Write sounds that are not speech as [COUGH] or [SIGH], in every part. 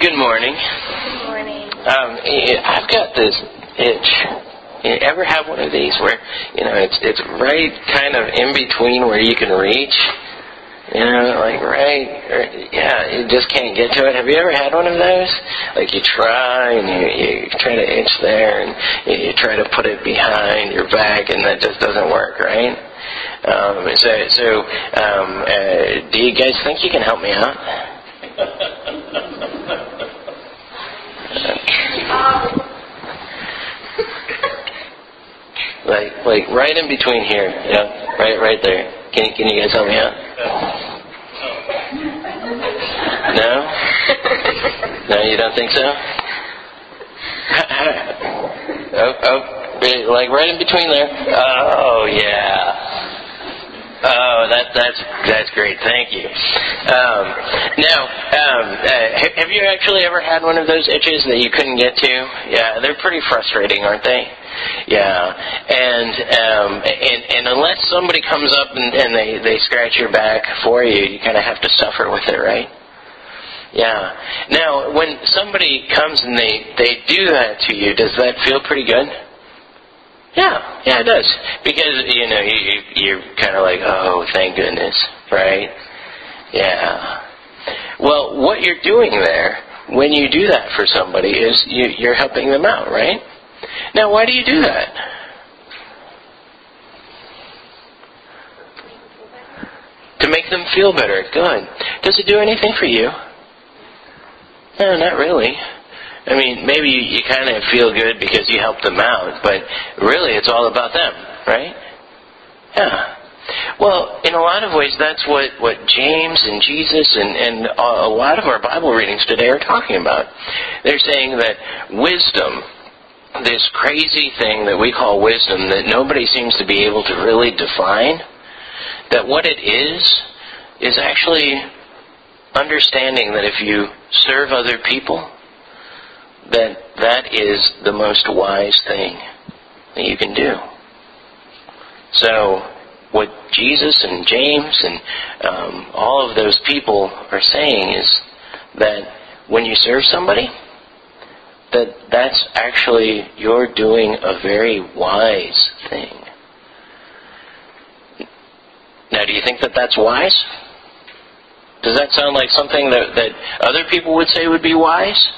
Good morning. Good morning. Um, I've got this itch. You ever have one of these where you know it's it's right kind of in between where you can reach? You know, like right, or, yeah, you just can't get to it. Have you ever had one of those? Like you try and you, you try to itch there and you, you try to put it behind your back and that just doesn't work, right? Um, so, so um, uh, do you guys think you can help me out? Like like right in between here, yeah, right right there. Can can you guys help me out? No, no, you don't think so? [LAUGHS] oh, oh, like right in between there. Oh yeah. Oh, that, that's that's great. Thank you. Um, now, um, uh, have you actually ever had one of those itches that you couldn't get to? Yeah, they're pretty frustrating, aren't they? Yeah, and um, and and unless somebody comes up and, and they they scratch your back for you, you kind of have to suffer with it, right? Yeah. Now, when somebody comes and they they do that to you, does that feel pretty good? Yeah, yeah, it does. Because you know you, you you're kind of like, oh, thank goodness, right? Yeah. Well, what you're doing there when you do that for somebody is you, you're helping them out, right? Now, why do you do that? To make them feel better. Good. Does it do anything for you? No, not really. I mean, maybe you, you kind of feel good because you helped them out, but really it's all about them, right? Yeah. Well, in a lot of ways, that's what, what James and Jesus and, and a lot of our Bible readings today are talking about. They're saying that wisdom, this crazy thing that we call wisdom that nobody seems to be able to really define, that what it is, is actually understanding that if you serve other people, that that is the most wise thing that you can do. So, what Jesus and James and um, all of those people are saying is that when you serve somebody, that that's actually you're doing a very wise thing. Now, do you think that that's wise? Does that sound like something that, that other people would say would be wise?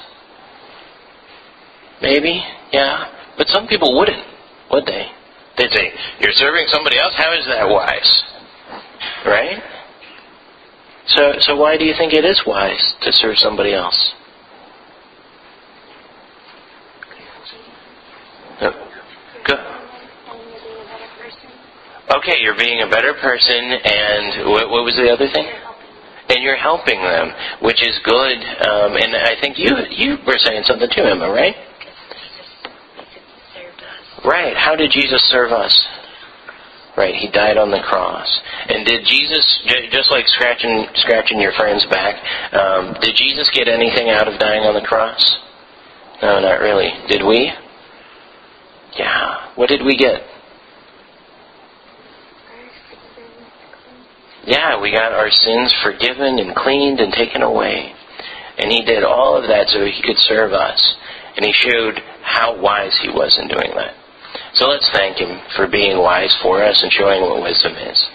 Maybe, yeah. But some people wouldn't, would they? They'd say, You're serving somebody else? How is that wise? Right? So, so why do you think it is wise to serve somebody else? Good. Okay, you're being a better person, and what, what was the other thing? and you're helping them, which is good. Um, and I think you you were saying something too, Emma, right? Right. How did Jesus serve us? Right. He died on the cross. And did Jesus, just like scratching scratching your friend's back, um, did Jesus get anything out of dying on the cross? No, not really. Did we? Yeah. What did we get? Yeah, we got our sins forgiven and cleaned and taken away. And he did all of that so he could serve us. And he showed how wise he was in doing that. So let's thank Him for being wise for us and showing what wisdom is.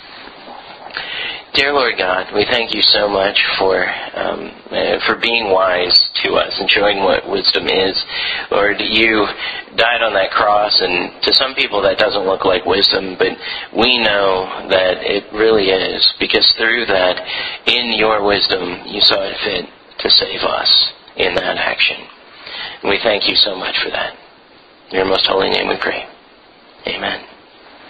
Dear Lord God, we thank you so much for um, uh, for being wise to us and showing what wisdom is. Lord, you died on that cross, and to some people that doesn't look like wisdom, but we know that it really is because through that, in your wisdom, you saw it fit to save us in that action. And we thank you so much for that. In your most holy name we pray. Amen.